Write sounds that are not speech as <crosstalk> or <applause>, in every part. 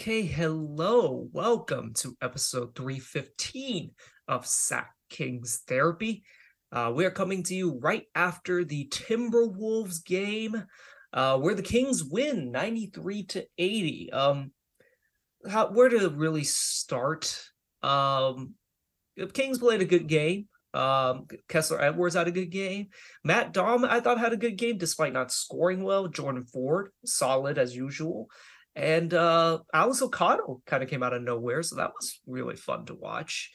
Okay, hello. Welcome to episode 315 of Sack Kings Therapy. Uh, we are coming to you right after the Timberwolves game, uh, where the Kings win 93 to 80. Um, how, where to really start? Um, the Kings played a good game. Um, Kessler Edwards had a good game. Matt Daum, I thought, had a good game despite not scoring well. Jordan Ford, solid as usual. And uh Alex O'Connell kind of came out of nowhere, so that was really fun to watch.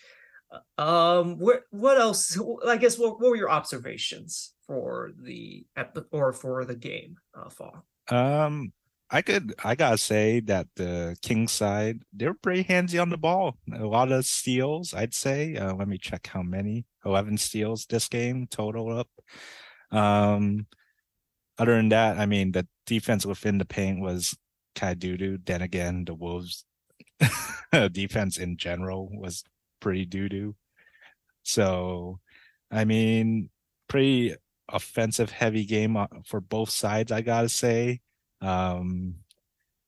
Um, where what else? I guess what, what were your observations for the or for the game, uh, fall? Um, I could I gotta say that the King side they're pretty handsy on the ball. A lot of steals, I'd say. Uh, let me check how many. Eleven steals this game total up. Um, other than that, I mean the defense within the paint was doo. Then again, the Wolves <laughs> defense in general was pretty doo doo. So, I mean, pretty offensive heavy game uh, for both sides. I gotta say um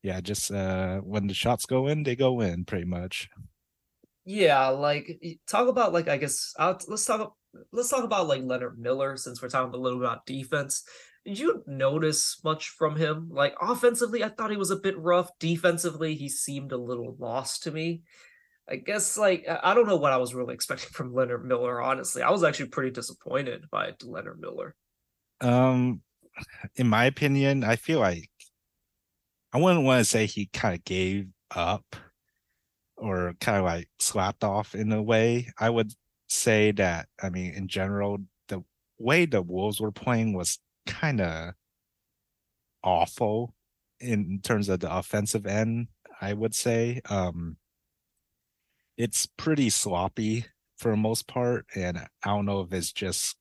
yeah just uh when the shots go in they go in pretty much yeah like talk about like i guess I'll, let's talk let's talk about like leonard miller since we're talking a little about defense did you notice much from him? Like offensively i thought he was a bit rough. Defensively he seemed a little lost to me. I guess like i don't know what i was really <laughs> expecting from leonard miller honestly. I was actually pretty disappointed by leonard miller. Um in my opinion i feel like I wouldn't want to say he kind of gave up or kind of like slapped off in a way. I would say that, I mean, in general, the way the Wolves were playing was kind of awful in terms of the offensive end, I would say. Um, it's pretty sloppy for the most part. And I don't know if it's just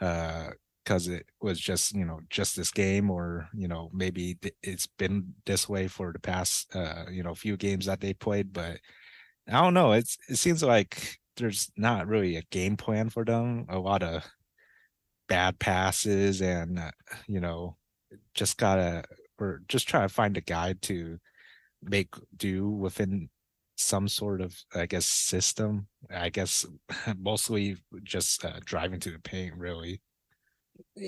uh because it was just you know just this game or you know maybe it's been this way for the past uh you know few games that they played but i don't know it's it seems like there's not really a game plan for them a lot of bad passes and uh, you know just gotta or just try to find a guide to make do within some sort of i guess system i guess <laughs> mostly just uh, driving to the paint really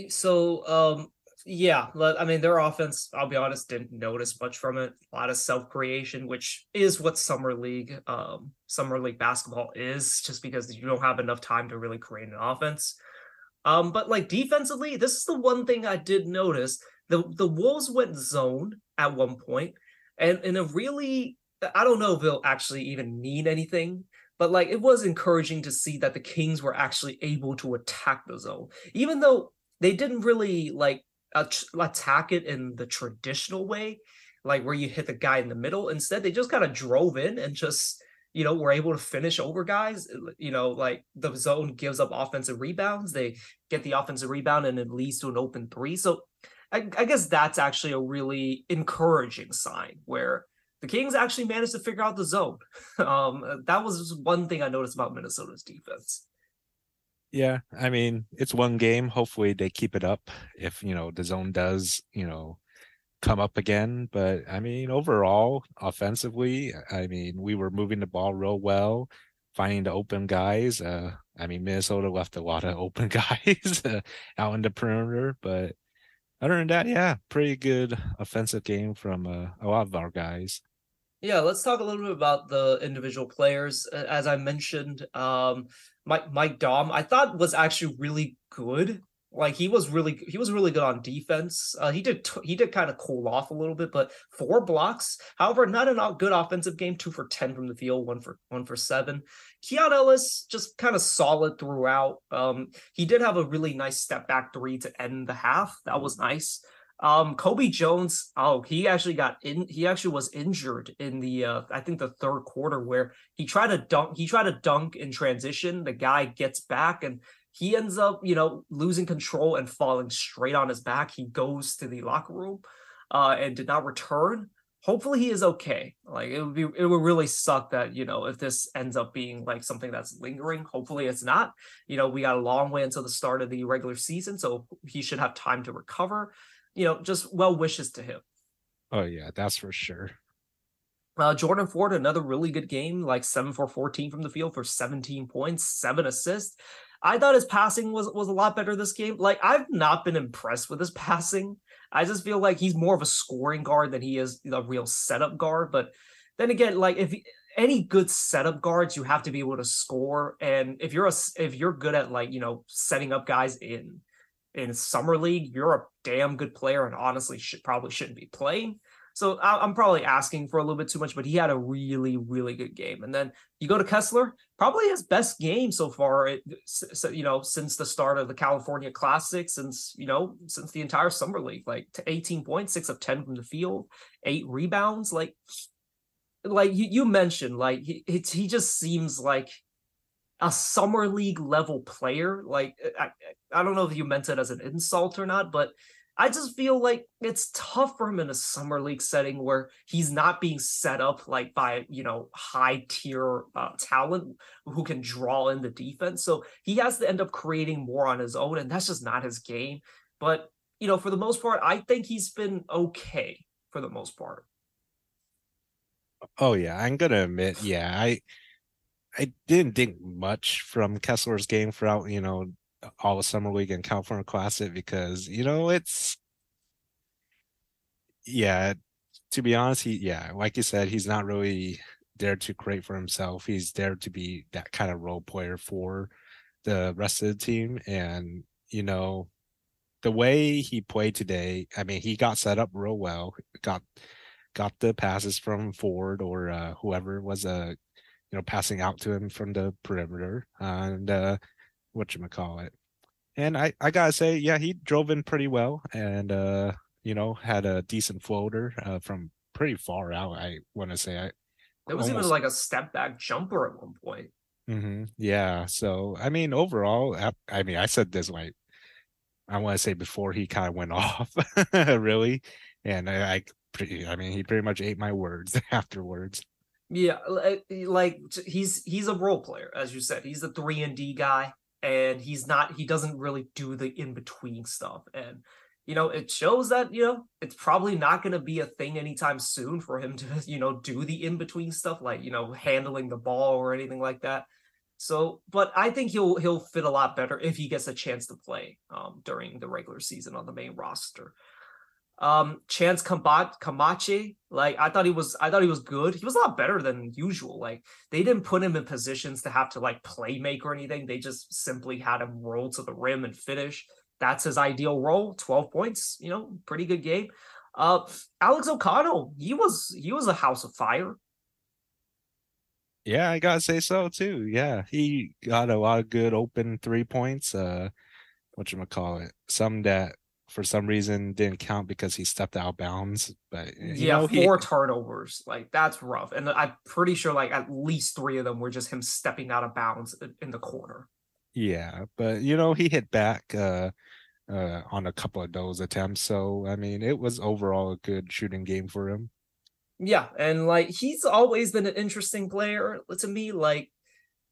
so um yeah, I mean their offense, I'll be honest, didn't notice much from it. A lot of self-creation, which is what summer league um summer league basketball is, just because you don't have enough time to really create an offense. Um, but like defensively, this is the one thing I did notice. The the Wolves went zone at one point, and in a really I don't know if it'll actually even mean anything, but like it was encouraging to see that the Kings were actually able to attack the zone, even though they didn't really like attack it in the traditional way, like where you hit the guy in the middle. Instead, they just kind of drove in and just you know were able to finish over guys. You know, like the zone gives up offensive rebounds, they get the offensive rebound and it leads to an open three. So I, I guess that's actually a really encouraging sign where the Kings actually managed to figure out the zone. <laughs> Um, that was one thing I noticed about Minnesota's defense. Yeah, I mean, it's one game. Hopefully they keep it up if, you know, the zone does, you know, come up again. But I mean, overall, offensively, I mean, we were moving the ball real well, finding the open guys. Uh, I mean, Minnesota left a lot of <laughs> open guys uh, out in the perimeter, but other than that, yeah, pretty good offensive game from uh, a lot of our guys. Yeah, let's talk a little bit about the individual players. As I mentioned, um, Mike Mike Daum, I thought was actually really good. Like he was really he was really good on defense. Uh, he did he did kind of cool off a little bit, but four blocks. However, not a good offensive game. Two for ten from the field, one for one for seven. Keon Ellis just kind of solid throughout. Um, he did have a really nice step back three to end the half. That was nice. Um, Colby Jones, oh, he actually got in. He actually was injured in the, uh, I think the third quarter where he tried to dunk. He tried to dunk in transition. The guy gets back and he ends up, you know, losing control and falling straight on his back. He goes to the locker room, uh, and did not return. Hopefully he is okay. Like it would be, it would really suck that you know if this ends up being like something that's lingering. Hopefully it's not. You know, we got a long way until the start of the regular season, so he should have time to recover you know, just well wishes to him. Oh yeah, that's for sure. Uh, Jordan Ford, another really good game, like 7 for 14 from the field for 17 points, seven assists. I thought his passing was was a lot better this game. Like I've not been impressed with his <laughs> passing. I just feel like he's more of a scoring guard than he is a real setup guard. But then again, like if any good setup guards, you have to be able to score. And if you're a if you're good at like you know setting up guys in in summer league, you're a damn good player, and honestly, should probably shouldn't be playing. So I'm probably asking for a little bit too much, but he had a really, really good game. And then you go to Kessler, probably his best game so far, you know, since the start of the California Classic, since, you know, since the entire summer league, like 18 points, six of 10 from the field, eight rebounds. Like, like you, you mentioned, like he, he just seems like a summer league level player. Like, I, I don't know if you meant it as an insult or not, but I just feel like it's tough for him in a summer league setting where he's not being set up like by you know high tier uh, talent who can draw in the defense. So he has to end up creating more on his own, and that's just not his game. But you know, for the most part, I think he's been okay for the most part. Oh yeah, I'm gonna admit, yeah, I I didn't think much from Kessler's game throughout, you know, all the summer league and California Classic because you know it's yeah to be honest he yeah like you said he's not really there to create for himself. He's there to be that kind of role player for the rest of the team. And you know the way he played today I mean he got set up real well got got the passes from Ford or uh, whoever was uh you know passing out to him from the perimeter. And uh what you call it. And I I gotta say, yeah, he drove in pretty well, and uh, you know had a decent floater uh, from pretty far out. I want to say I. There was almost... even like a step back jumper at one point. Mm-hmm. Yeah. So I mean, overall, I, I mean, I said this like I want to say before he kind of went <laughs> off, really, and I, I pretty. I mean, he pretty much ate my words <laughs> afterwards. Yeah, like he's he's a role player, as you said. He's a three and D guy and he's not he doesn't really do the in between stuff. And you know it shows that you know it's probably not going to be a thing anytime soon for him to <laughs> you know do the in between stuff like you know handling the ball or anything like that. So but i think he'll he'll fit a lot better if he gets a chance to play um, during the regular season on the main roster um, Chance Comanche, like I thought he was, I thought he was good. He was a lot better than usual. Like they didn't put him in positions to have to like play make or anything. They just simply had him roll to the rim and finish. That's his ideal role. Twelve points, you know, pretty good game. Uh, Alex O'Connell, he was he was a house of fire. Yeah, I gotta say so too. Yeah, he got a lot of good open three points. Uh, what you call it? Some that for some reason didn't count because he stepped out bounds. But yeah, know, four he... turnovers. Like that's rough. And I'm pretty sure like at least three of them were just him stepping out of bounds in the corner. Yeah, but you know, he hit back uh uh on a couple of those attempts. So I mean it was overall a good shooting game for him. Yeah, and like he's always been an interesting player to me. Like,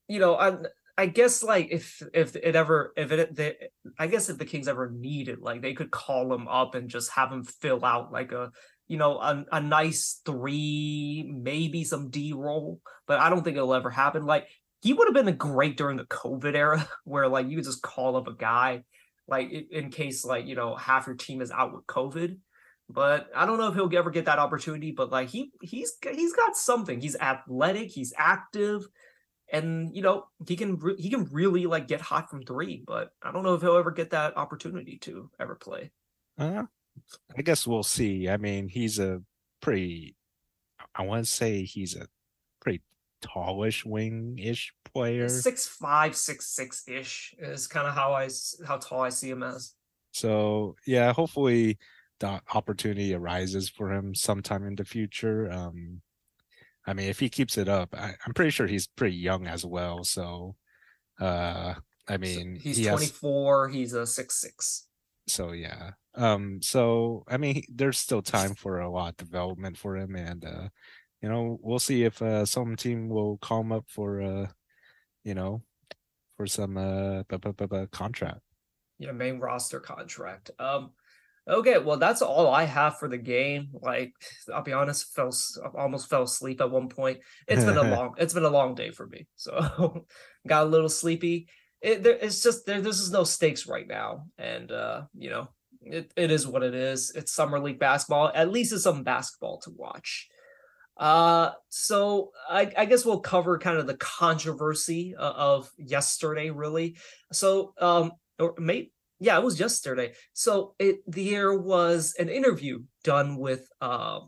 you know, I I guess like if if it ever if it they, I guess if the Kings ever needed like they could call him up and just have him fill out like a you know a, a nice three maybe some D role, but I don't think it'll ever happen. Like he would have been great during the COVID era <laughs> where like you could just call up a guy like in case like you know half your team is out with COVID. But I don't know if he'll ever get that opportunity. But like he he's he's got something. He's athletic. He's active and you know he can re- he can really like get hot from three but i don't know if he'll ever get that opportunity to ever play. Uh, i guess we'll see. I mean he's a pretty i want to say he's a pretty tallish wing-ish player. Six five six six ish is kind of how i how tall i see him as. So yeah hopefully the opportunity arises for him sometime in the future. Um I mean, if he keeps it up, I, am pretty sure he's pretty young as well. So, uh, I mean, so he's he 24. Has, he's a six six. So yeah. Um. So I mean, there's still time for a lot of development for him, and uh, you know, we'll see if uh some team will call him up for uh, you know, for some uh contract. Yeah, main roster contract. Um. Okay, well, that's all I have for the game. Like, I'll be honest, fell almost fell asleep at one point. It's been a <laughs> long, it's been a long day for me, so <laughs> got a little sleepy. It, there, it's just there. This is no stakes right now, and uh, you know, it, it is what it is. It's summer league basketball. At least it's some basketball to watch. Uh, so I, I guess we'll cover kind of the controversy of, of yesterday, really. So, um, or maybe yeah, it was yesterday. So it there was an interview done with uh,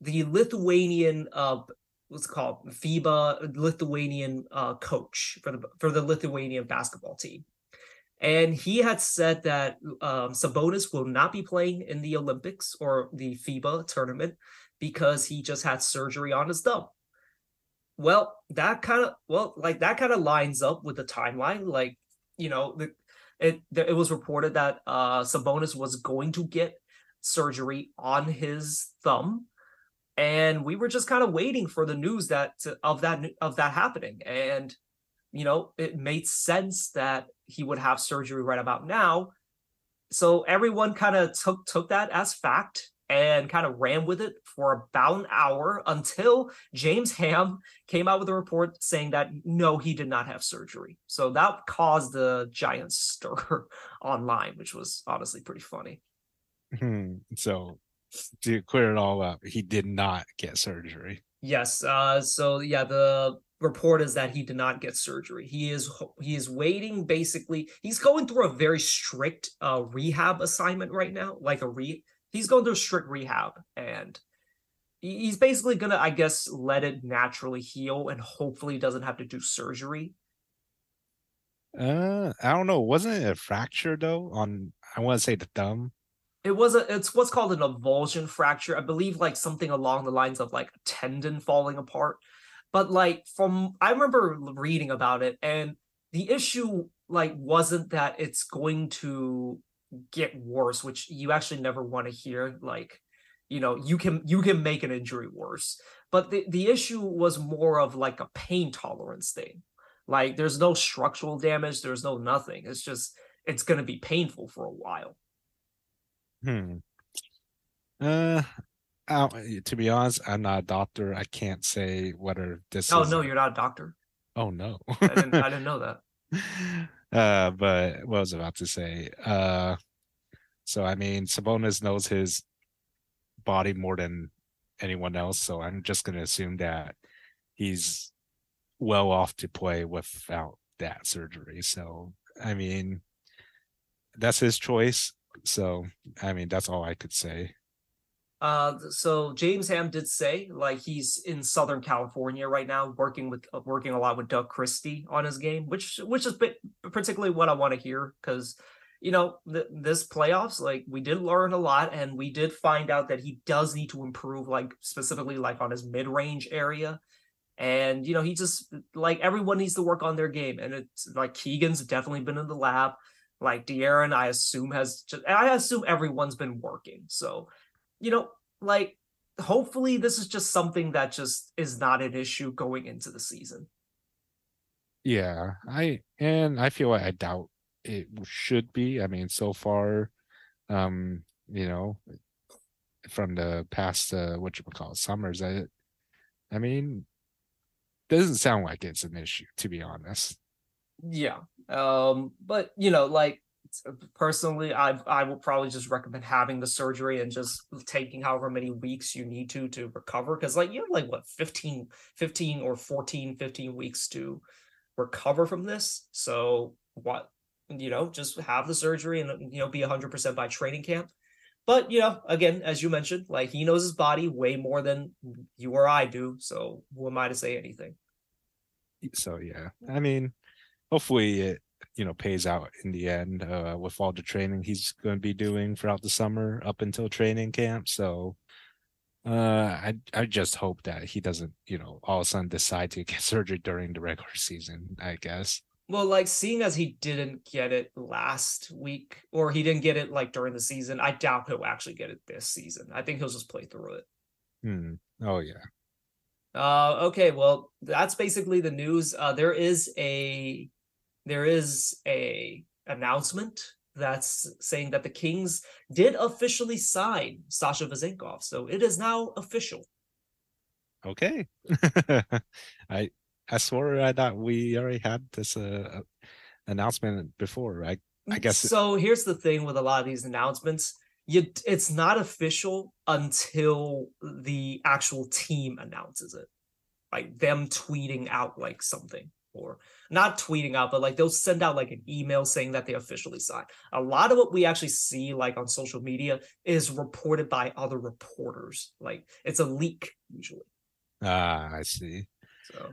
the Lithuanian uh, what's it called FIBA Lithuanian uh, coach for the for the Lithuanian basketball team. And he had said that um, Sabonis will not be playing in the Olympics or the FIBA tournament because he just had surgery on his thumb. Well, that kind of well, like that kind of lines up with the timeline. Like, you know, the it it was reported that uh Sabonis was going to get surgery on his thumb. And we were just kind of waiting for the news that of that of that happening. And you know it made sense that he would have surgery right about now. So everyone kind of took took that as fact and kind of ran with it for about an hour until James Ham came out with a report saying that no, he did not have surgery. So that caused the giant stir <laughs> online, which was honestly pretty funny. Hmm. So to clear it all up, he did not get surgery. Yes. Uh, so yeah, the report is that he did not get surgery. He is he is waiting basically. He's going through a very strict uh, rehab assignment right now, like a re he's going through strict rehab and he's basically gonna i guess let it naturally heal and hopefully doesn't have to do surgery. Uh i don't know. Wasn't it a fracture though on i want to say the thumb? It was a it's what's called an avulsion fracture. I believe like something along the lines of like a tendon falling apart. But like from i remember reading about it and the issue like wasn't that it's going to get worse, which you actually never want to hear. Like, you know, you can you can make an injury worse. But the, the issue was more of like a pain tolerance thing. Like there's no structural damage, there's no nothing. It's just it's gonna be painful for a while. Hmm. Uh to be honest, I'm not a doctor. I can't say whether this. Oh no, you're not a doctor. Oh no, I, didn't, I didn't know <laughs> that. Uh, but what I was about to say. Uh, so I mean, Sabonis knows his body more than anyone else, so I'm just gonna assume that he's well off to play without that surgery. So I mean, that's his choice. So I mean, that's all I could say. Uh, so James Ham did say like he's in Southern California right now, working with uh, working a lot with Doug Christie on his game, which which is bit, particularly what I want to hear because you know th- this playoffs like we did learn a lot and we did find out that he does need to improve like specifically like on his mid range area. And you know he just like everyone needs to work on their game, and it's like Keegan's definitely been in the lab. Like De'Aaron, I assume has just I assume everyone's been working. So you know, like hopefully this is just something that just is not an issue going into the season. Yeah, I and I feel like I doubt it should be. I mean, so far, um, you know, from the past uh what you would call it, summers, I I mean, doesn't sound like it's an issue to be honest. Yeah. Um, but you know, like personally i i will probably just recommend having the surgery and just taking however many weeks you need to to recover. Because like you have like what 15 15 or 14 15 weeks to recover from this. So what you know just have the surgery and you know be 100% by training camp. But you know again as you mentioned like he knows his body way more than you or i do. So who am i to say anything? So yeah. I mean hopefully it you know pays out in the end uh, with all the training he's going to be doing throughout the summer up until training camp. So uh, I I just hope that he doesn't you know all of a sudden decide to <laughs> get surgery during the regular season. I guess. Well, like seeing as he didn't get it last week, or he didn't get it like during the season, I doubt he'll actually get it this season. I think he'll just play through it. Hmm. Oh yeah. Uh, okay, well, that's basically the news. Uh, there is a there is a announcement that's saying that the Kings did officially sign Sasha Vezenkov. So it is now official. Okay. <laughs> I I swore I thought we already had this uh, announcement before. I I guess so. It... Here's the thing with a lot of these announcements: you it's not official until the actual team announces it, like them tweeting out like something or not tweeting out, but like they'll send out like an email saying that they officially signed. A lot of what we actually see like on social media is reported by other reporters. Like it's a leak usually. Ah, I see. So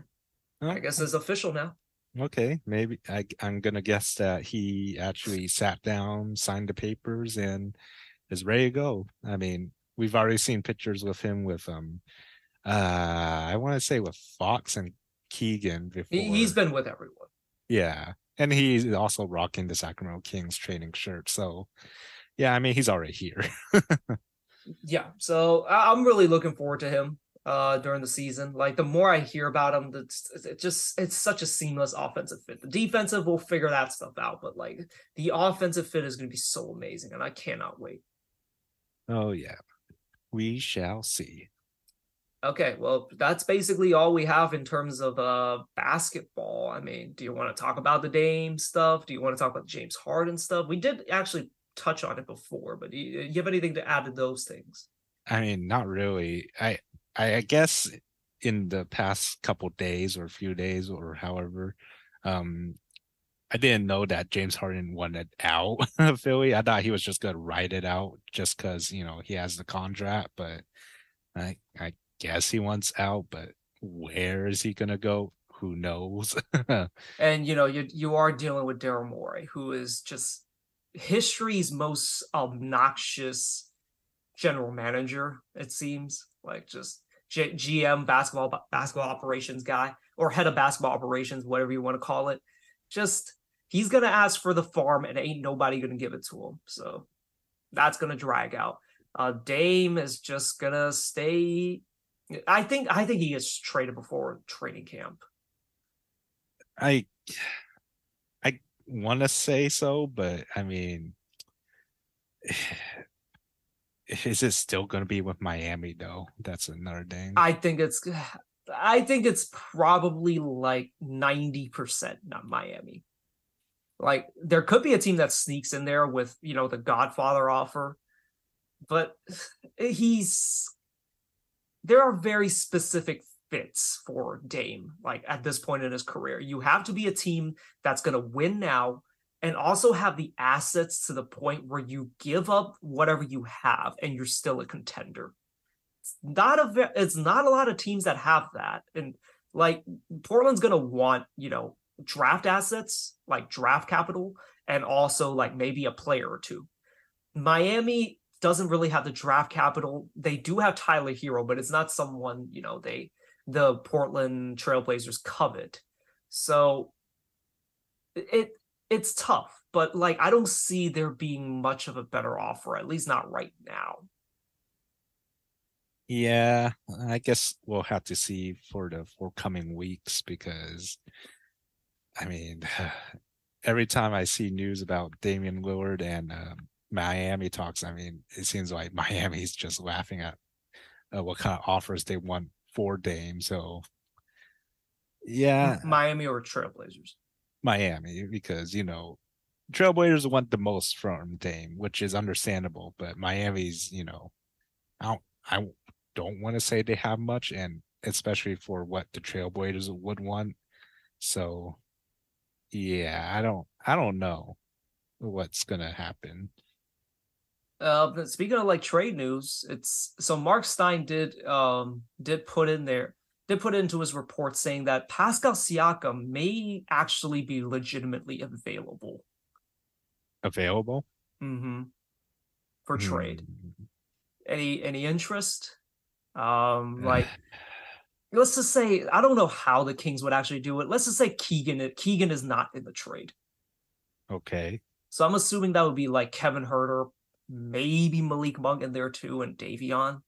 oh. I guess it's official now. Okay, maybe I, I'm gonna guess that he actually sat down, signed the papers, and is ready to go. I mean, we've already seen pictures with him with um, uh, I want to say with Fox and Keegan before. He's been with everyone. Yeah, and he's also rocking the Sacramento Kings training shirt. So, yeah, I mean, he's already here. <laughs> yeah, so I'm really looking forward to him uh during the season. Like the more I hear about him, it's it just it's such a seamless offensive fit. The defensive will figure that stuff out, but like the offensive fit is going to be so amazing, and I cannot wait. Oh yeah, we shall see. Okay, well, that's basically all we have in terms of uh basketball. I mean, do you want to talk about the Dame stuff? Do you want to talk about James Harden stuff? We did actually touch on it before, but do you, do you have anything to add to those things? I mean, not really. I I guess in the past couple days or few days or however, um, I didn't know that James Harden wanted out <laughs> of Philly. I thought he was just gonna ride it out just because you know he has the contract, but I I guess he wants out, but where is he gonna go? Who knows? <laughs> and you know, you you are dealing with Daryl Morey, who is just history's most obnoxious general manager, it seems. Like just G- GM basketball basketball operations guy or head of basketball operations, whatever you want to call it. Just he's gonna ask for the farm and ain't nobody gonna give it to him. So that's gonna drag out. Uh, Dame is just gonna stay. I think I think he gets traded before training camp. I I want to say so, but I mean, <sighs> is it still going to be with Miami though? That's another thing. I think it's <sighs> I think it's probably like 90% not Miami. Like there could be a team that sneaks in there with, you know, the Godfather offer, but <sighs> he's there are very specific fits for Dame like at this point in his career. You have to be a team that's going to win now and also have the assets to the point where you give up whatever you have and you're still a contender. It's not a it's not a lot of teams that have that. And like Portland's going to want, you know, draft assets, like draft capital and also like maybe a player or two. Miami doesn't really have the draft capital. They do have Tyler Herro, but it's not someone, you know, they the Portland Trailblazers covet. So it it's tough, but like I don't see there being much of a better offer, at least not right now. Yeah, I guess we'll have to see for the forthcoming weeks because I mean, <sighs> every time I see news about Damian Lillard and uh, Miami talks, I mean, it seems like <laughs> Miami's just laughing at uh, what kind of offers they want for Dame. So, yeah, Miami or Trailblazers. Miami because you know Trailblazers want the most from Dame, which is understandable. But Miami's, you know, I don't, I don't want to say they have much, and especially for what the Trailblazers would want. So, yeah, I don't, I don't know what's gonna happen. Uh, speaking of like trade news, it's so Marc Stein did um did put in there did put into his report saying that Pascal Siakam may actually be legitimately available. Available? Mm-hmm. For trade. Mm. Any any interest? Um, <sighs> like let's just say I don't know how the Kings would actually do it. Let's just say Keegan Keegan is not in the trade. Okay. So I'm assuming that would be like Kevin Huerter, maybe Malik Monk in there too, and Davion.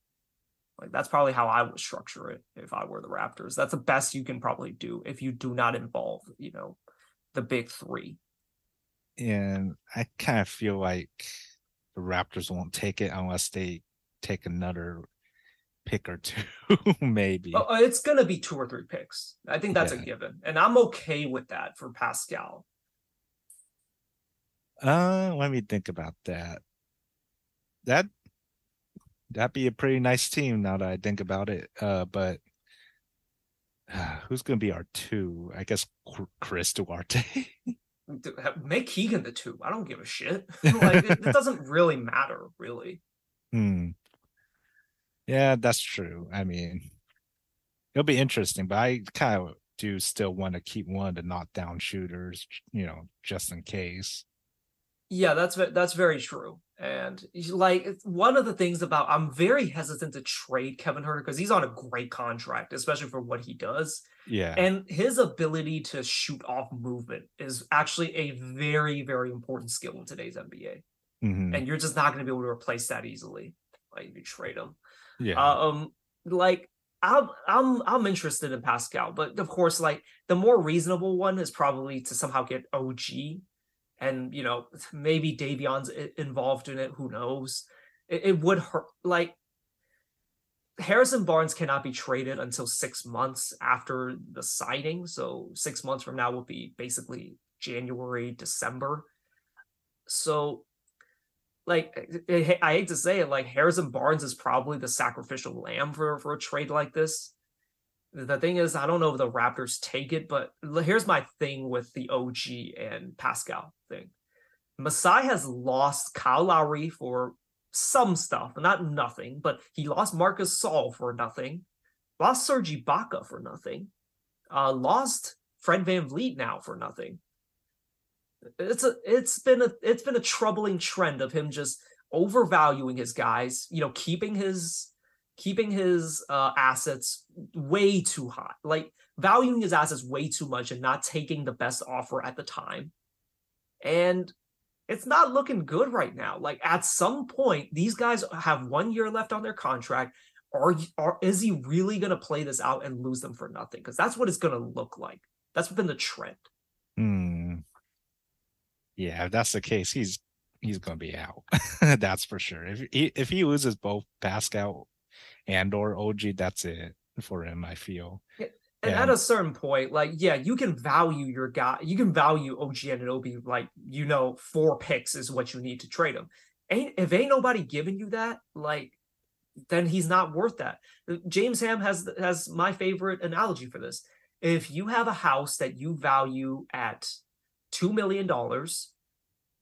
Like that's probably how I would structure it if I were the Raptors. That's the best you can probably do if you do not involve, you know, the big three. and I kind of feel like the Raptors won't take it unless they take another pick or two, <laughs> maybe. Oh, it's gonna be two or three picks. I think that's Yeah. a given, and I'm okay with that for Pascal. Uh, let me think about that. That that'd be a pretty nice team now that I think about it. Uh, but <sighs> who's gonna be our two? I guess Chris Duarte. <laughs> D- Make Keegan the two. I don't give a shit. <laughs> <laughs> like it, it doesn't really matter, really. Hmm. Yeah, that's true. I mean, it'll be interesting, but I kind of do still want to keep one of the knockdown shooters, you know, just in case. Yeah, that's that's very true. And like one of the things about I'm very hesitant to trade Kevin Huerter because he's on a great contract, especially for what he does. Yeah. And his ability to shoot off movement is actually a very, very important skill in today's NBA. Mhm. And you're just not going to be able to replace that easily. Like if you trade him. Yeah. Um, like I'm I'm I'm interested in Pascal, but of course, like the more reasonable one is probably to somehow get OG, and you know maybe Davion's involved in it. Who knows? It, it would hurt. Like Harrison Barnes cannot be traded until six months after the signing. So six months from now will be basically January, December. So like I, hate to say it, like Harrison Barnes is probably the sacrificial lamb for for a trade like this. The thing is, I don't know if the Raptors take it, but here's my thing with the OG and Pascal thing. Masai has lost Kyle Lowry for some stuff, not nothing, but he lost Marc Gasol for nothing, lost Serge Ibaka for nothing, uh, lost Fred VanVleet now for nothing it's a it's been a it's been a troubling trend of him just overvaluing his guys you know keeping his keeping his uh assets way too high like valuing his assets way too much and not taking the best offer at the time and it's not looking good right now like at some point these guys have one year left on their contract are, are is he really going to play this out and lose them for nothing because that's what it's going to look like that's been the trend Hmm. Yeah, if that's the case, he's he's gonna be out. <laughs> that's for sure. If he if he loses both Pascal and or OG, that's it for him. I feel. And Yeah. at a certain point, like, yeah, you can value your guy, you can value OG Anunoby, like, you know, four picks is what you need to trade him. Ain't if ain't nobody giving you that, like, then he's not worth that. Uh, James Ham has has my favorite analogy for this. If you have a house that you value at two million dollars,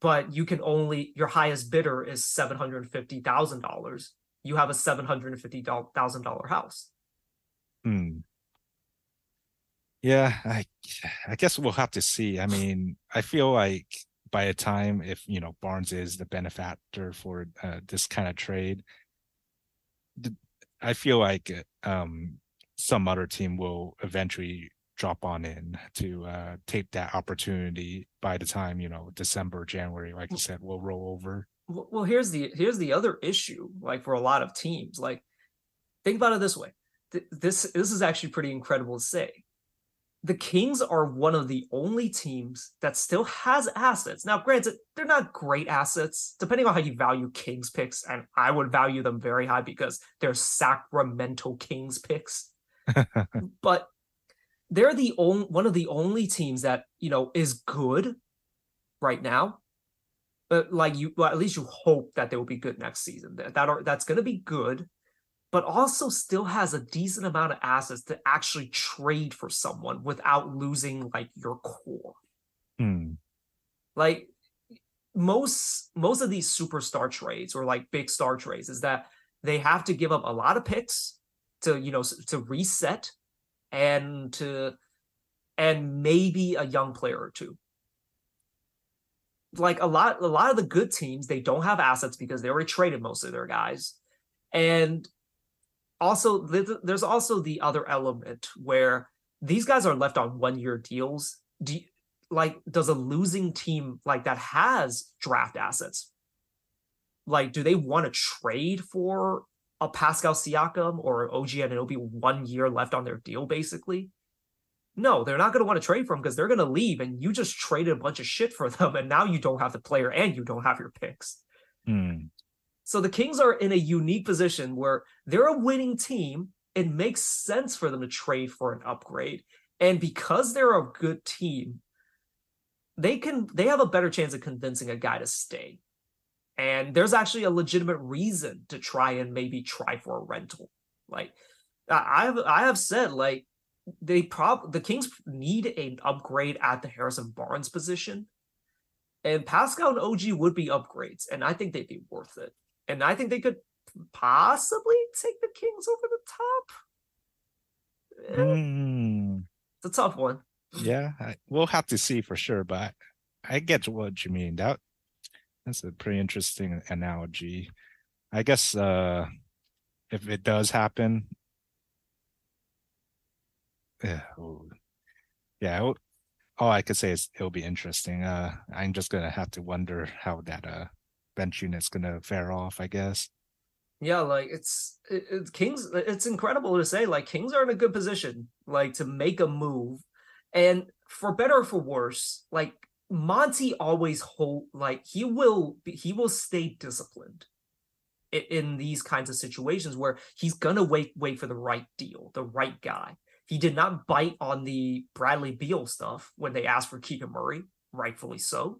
but you can only your highest bidder is seven hundred fifty thousand dollars, you have a seven hundred fifty thousand dollar house. Hmm. Yeah, I I guess we'll have to see. I mean, I feel like by the time if you know Barnes is the benefactor for uh, this kind of trade, I feel like uh, um some other team will eventually drop on in to uh take that opportunity by the time you know December January like you said will roll over Well, here's the here's the other issue. Like for a lot of teams, like think about it this way. Th- this this is actually pretty incredible to say. The Kings are one of the only teams that still has assets. Now, granted, they're not great assets, depending on how you value Kings picks, and I would value them very high because they're Sacramento Kings picks. <laughs> but they're the only one of the only teams that you know is good right now but like you well, at least you hope that they will be good next season that, that are that's going to be good but also still has a decent amount of assets to actually trade for someone without losing like your core. Hmm. like most most of these superstar trades or like big star trades is that they have to give up a lot of picks to you know to reset and to and maybe a young player or two like a lot a lot of the good teams they don't have assets because they already traded most of their guys. And also there's also the other element where these guys are left on one year deals. Do you- like does a losing team like that has draft assets? Like do they want to trade for a Pascal Siakam or OG Anunoby one year left on their deal basically No, they're not going to want to trade for him because they're going to leave, and you just traded a bunch of shit for them, and now you don't have the player and you don't have your picks. Hmm. So the Kings are in a unique position where they're a winning team. It makes sense for them to trade for an upgrade. And because they're a good team, they can they have a better chance of convincing a guy to stay. And there's actually a legitimate reason to try and maybe try for a rental. Like I have I have said like they prob the Kings need an upgrade at the Harrison Barnes position. And Pascal and OG would be upgrades, and I think they'd be worth it. And I think they could possibly take the Kings over the top. Hmm. It's a tough one. Yeah, I, we'll have to see for sure, but I, I get what you mean. That that's a pretty interesting analogy. I guess uh if it does happen, yeah, oh, yeah. all I could say is it'll be interesting. Uh, I'm just gonna have to wonder how that uh bench unit's gonna fare off. I guess. Yeah, like it's it, it's Kings. It's incredible to say like Kings are in a good position, like to make a move, and for better or for worse, like Monty always hold like he will be, he will stay disciplined i- in these kinds of situations where he's gonna wait wait for the right deal, the right guy. He did not bite on the Bradley Beal stuff when they asked for Keegan Murray, rightfully so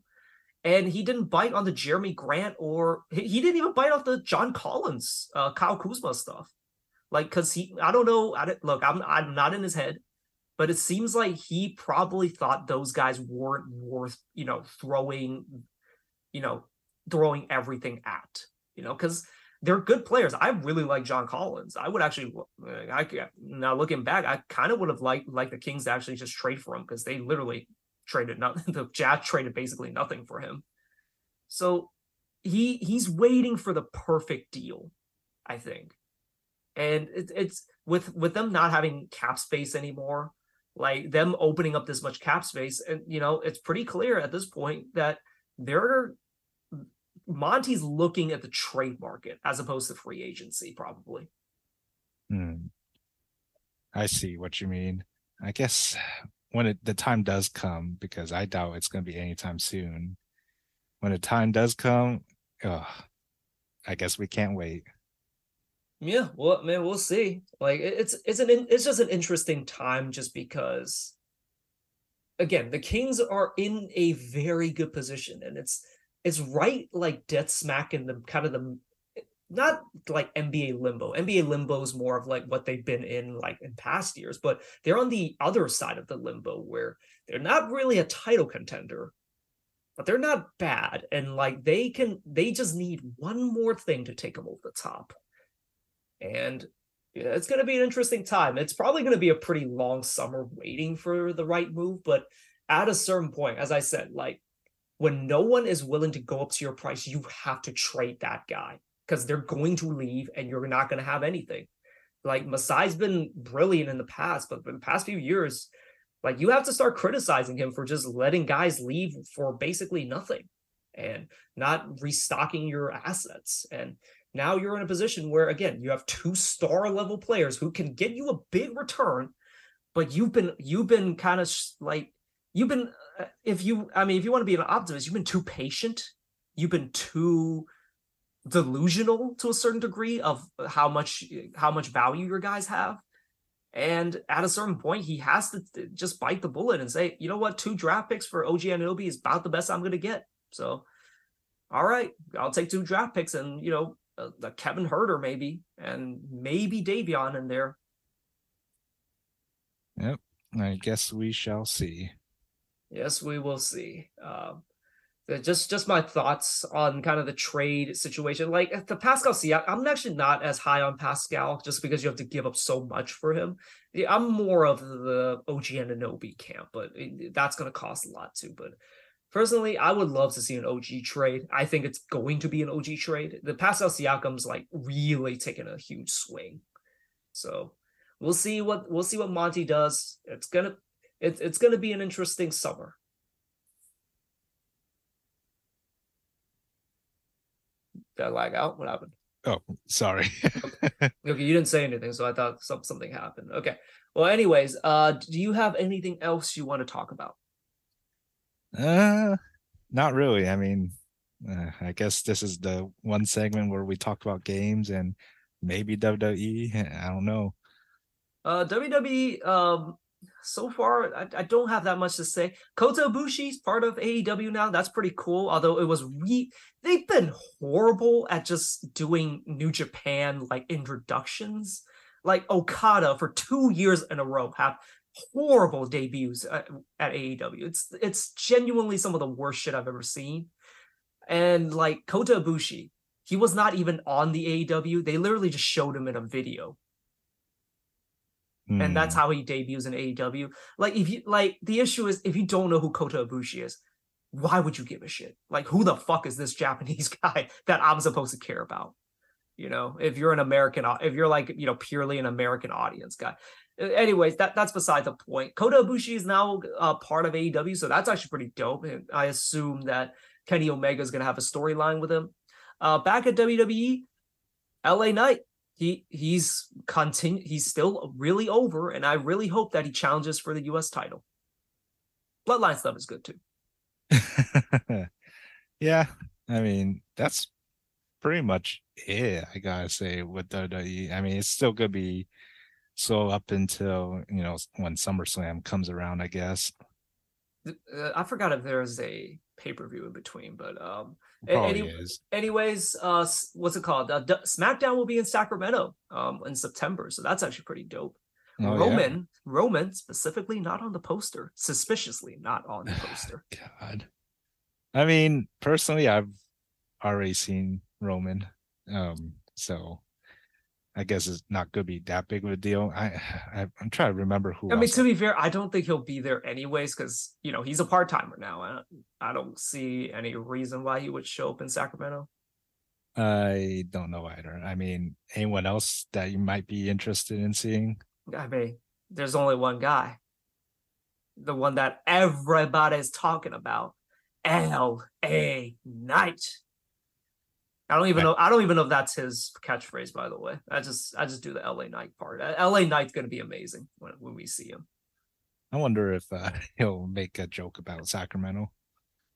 and he didn't bite on the Jerami Grant or he, didn't even bite off the John Collins, uh, Kyle Kuzma stuff. Like, cause he, I don't know. I don't, look, I'm, I'm not in his head, but it seems like he probably thought those guys weren't worth, you know, throwing, you know, throwing everything at, you know, cause they're good players. I really like John Collins. I would actually, I now looking back, I kind of would have liked like the Kings to actually just trade for him because they literally traded nothing. <laughs> The Jazz traded basically nothing for him. So he he's waiting for the perfect deal, I think. And it, it's with with them not having cap space anymore, like them opening up this much cap space, and you know it's pretty clear at this point that they're Monty's looking at the trade market as opposed to free agency, probably. Hmm. I see what you mean. I guess when it, the time does come, because I doubt it's going to be anytime soon. When the time does come, oh, I guess we can't wait. Yeah, well, man, we'll see. Like it's it's an it's just an interesting time just because again, the Kings are in a very good position and it's it's right like dead smack in the kind of the not like NBA limbo. NBA limbo is more of like what they've been in like in past years, but they're on the other side of the limbo where they're not really a title contender, but they're not bad and like they can they just need one more thing to take them over the top and yeah, it's going to be an interesting time. It's probably going to be a pretty long summer waiting for the right move, but at a certain point, as I said, like when no one is willing to go up to your price, you have to trade that guy because they're going to leave and you're not going to have anything. Like Masai's been brilliant in the past, but for the past few years, like you have to start criticizing him for just letting guys leave for basically nothing and not restocking your assets. And now you're in a position where again you have two star level players who can get you a big return but you've been you've been kind of like you've been uh, if you i mean if you want to be an optimist you've been too patient you've been too delusional to a certain degree of how much how much value your guys have and at a certain point he has to just bite the bullet and say you know what two draft picks for og Anunoby is about the best i'm going to get so all right i'll take two draft picks and you know uh, the Kevin Huerter maybe, and maybe Davion in there. Yep. I guess we shall see. Yes, we will see. Um, uh, just just my thoughts on kind of the trade situation. Like the Pascal Siak, I'm actually not as high on Pascal just because you have to give up so much for him. I'm more of the OG and Anunoby camp, but that's going to cost a lot too. But personally, I would love to see an OG trade. I think it's going to be an OG trade. The Pascal Siakam's like really taking a huge swing, so we'll see what we'll see what Monty does. It's gonna it's it's gonna be an interesting summer. Did I lag out? What happened? Oh, sorry. <laughs> okay, you didn't say anything, so I thought some, something happened. Okay. Well, anyways, uh, do you have anything else you want to talk about? Uh, not really. I mean, uh, I guess this is the one segment where we talk about games and maybe WWE. <laughs> I don't know. Uh, WWE. Um, so far, I, I don't have that much to say. Kota Ibushi's part of AEW now. That's pretty cool. Although it was re, they've been horrible at just doing New Japan like introductions. Like Okada for two years in a row have horrible debuts at, at AEW. It's it's genuinely some of the worst shit I've ever seen. And like Kota Ibushi, he was not even on the AEW. They literally just showed him in a video and that's hmm. how he debuts in AEW. Like if you like the issue is if you don't know who Kota Ibushi is, why would you give a shit? Like who the fuck is this Japanese <laughs> guy that I'm supposed to care about? You know, if you're an American, if you're like you know purely an American audience guy. Anyways, that that's beside the point. Kota Ibushi is now uh, part of AEW, so that's actually pretty dope. And I assume that Kenny Omega is going to have a storyline with him. Uh, back at WWE, LA Knight he he's continue he's still really over, and I really hope that he challenges for the U.S. title. Bloodline stuff is good too. <laughs> yeah, I mean that's pretty much it. I gotta say with WWE. I mean, it's still gonna be so up until you know when SummerSlam comes around. I guess. Uh, I forgot if there's a pay per view in between, but um, any, is. anyways, uh, what's it called? Uh, SmackDown will be in Sacramento um in September, so that's actually pretty dope. Oh, Roman, yeah. Roman specifically not on the poster, suspiciously not on the <sighs> poster. God, I mean, personally, I've already seen Roman, um, so I guess it's not going to be that big of a deal. I, <sighs> I am trying to remember who. I mean, to be fair, I don't think he'll be there anyways because you know he's a part timer now. I don't, I don't see any reason why he would show up in Sacramento. I don't know either. I mean, anyone else that you might be interested in seeing? I mean, there's only one guy, the one that everybody's talking about, L.A. Knight. I don't even know. I don't even know if that's his catchphrase. By the way, I just I just do the LA Knight part. LA Knight's gonna be amazing when when we see him. I wonder if uh, <laughs> he'll make a joke about Sacramento.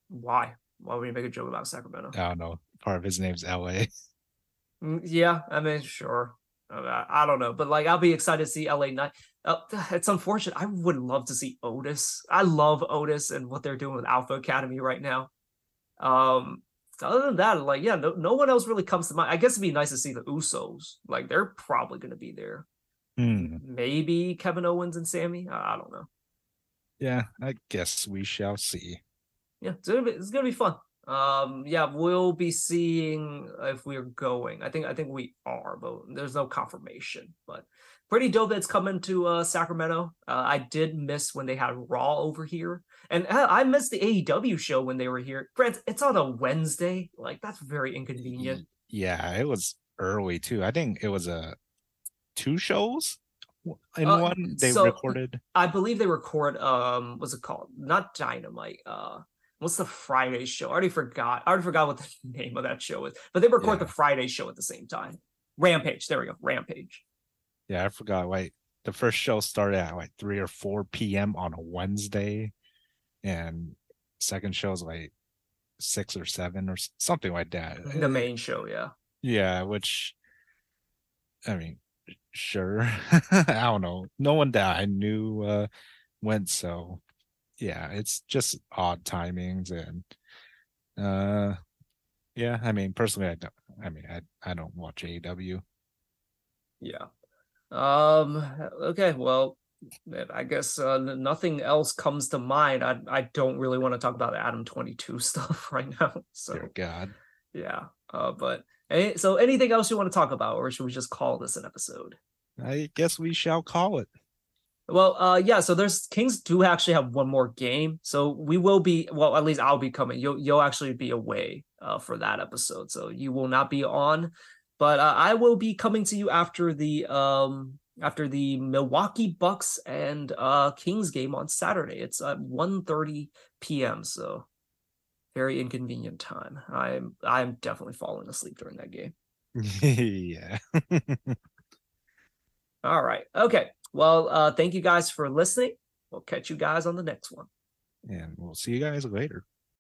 Why? Why would he make a joke about Sacramento? I don't know. Part of his name's LA. Mm, yeah, I mean, sure. Uh, I don't know, but like, I'll be excited to see LA Knight. Uh, <sighs> it's unfortunate. I would love to see Otis. I love Otis and what they're doing with Alpha Academy right now. Um, other than that, like, yeah, no, no one else really comes to mind. I guess it'd be nice to see the Usos. Like, they're probably going to be there. Hmm. Maybe Kevin Owens and Sammy. I, I, don't know. Yeah, I guess we shall see. Yeah, it's gonna be it's gonna be fun. Um, yeah, we'll be seeing if we're going. I think I think we are, but there's no confirmation. But pretty dope that's coming to uh, Sacramento. Uh, I did miss when they had Raw over here, and uh, I missed the AEW show when they were here. Grant, it's on a Wednesday. Like that's very inconvenient. Yeah, it was early too. I think it was a uh, two shows in uh, one they so recorded. I believe they record. Um, what's it called? Not Dynamite. Uh, what's the Friday show? I already forgot. I already forgot what <laughs> the name of that show is. But they record yeah. the Friday show at the same time. Rampage. There we go. Rampage. Yeah, I forgot. Like the first show started at like three or four p.m. on a Wednesday, and second show is like six or seven or something like that. The main show, yeah. Yeah, which I mean, sure. <laughs> I don't know. No one that I knew uh, went so. Yeah, it's just odd timings and uh yeah, I mean personally I don't I mean I I don't watch AEW. Yeah. Um. Okay. Well, I guess uh, nothing else comes to mind. I I don't really want to talk about Adam Twenty Two <laughs> stuff right now. So Dear God. Yeah. Uh. But any, so anything else you want to talk about, or should we just call this an episode? I guess we shall call it. Well, uh, yeah. So there's Kings do actually have one more game, so we will be. Well, at least I'll be coming. You'll you'll actually be away uh, for that episode, so you will not be on. But uh, I will be coming to you after the um after the Milwaukee Bucks and uh Kings game on Saturday. It's at 1:30 p.m. So very inconvenient time. I'm I'm definitely falling asleep during that game. <laughs> yeah. <laughs> All right. Okay. Well, uh, thank you guys for listening. We'll catch you guys on the next one. and we'll see you guys later.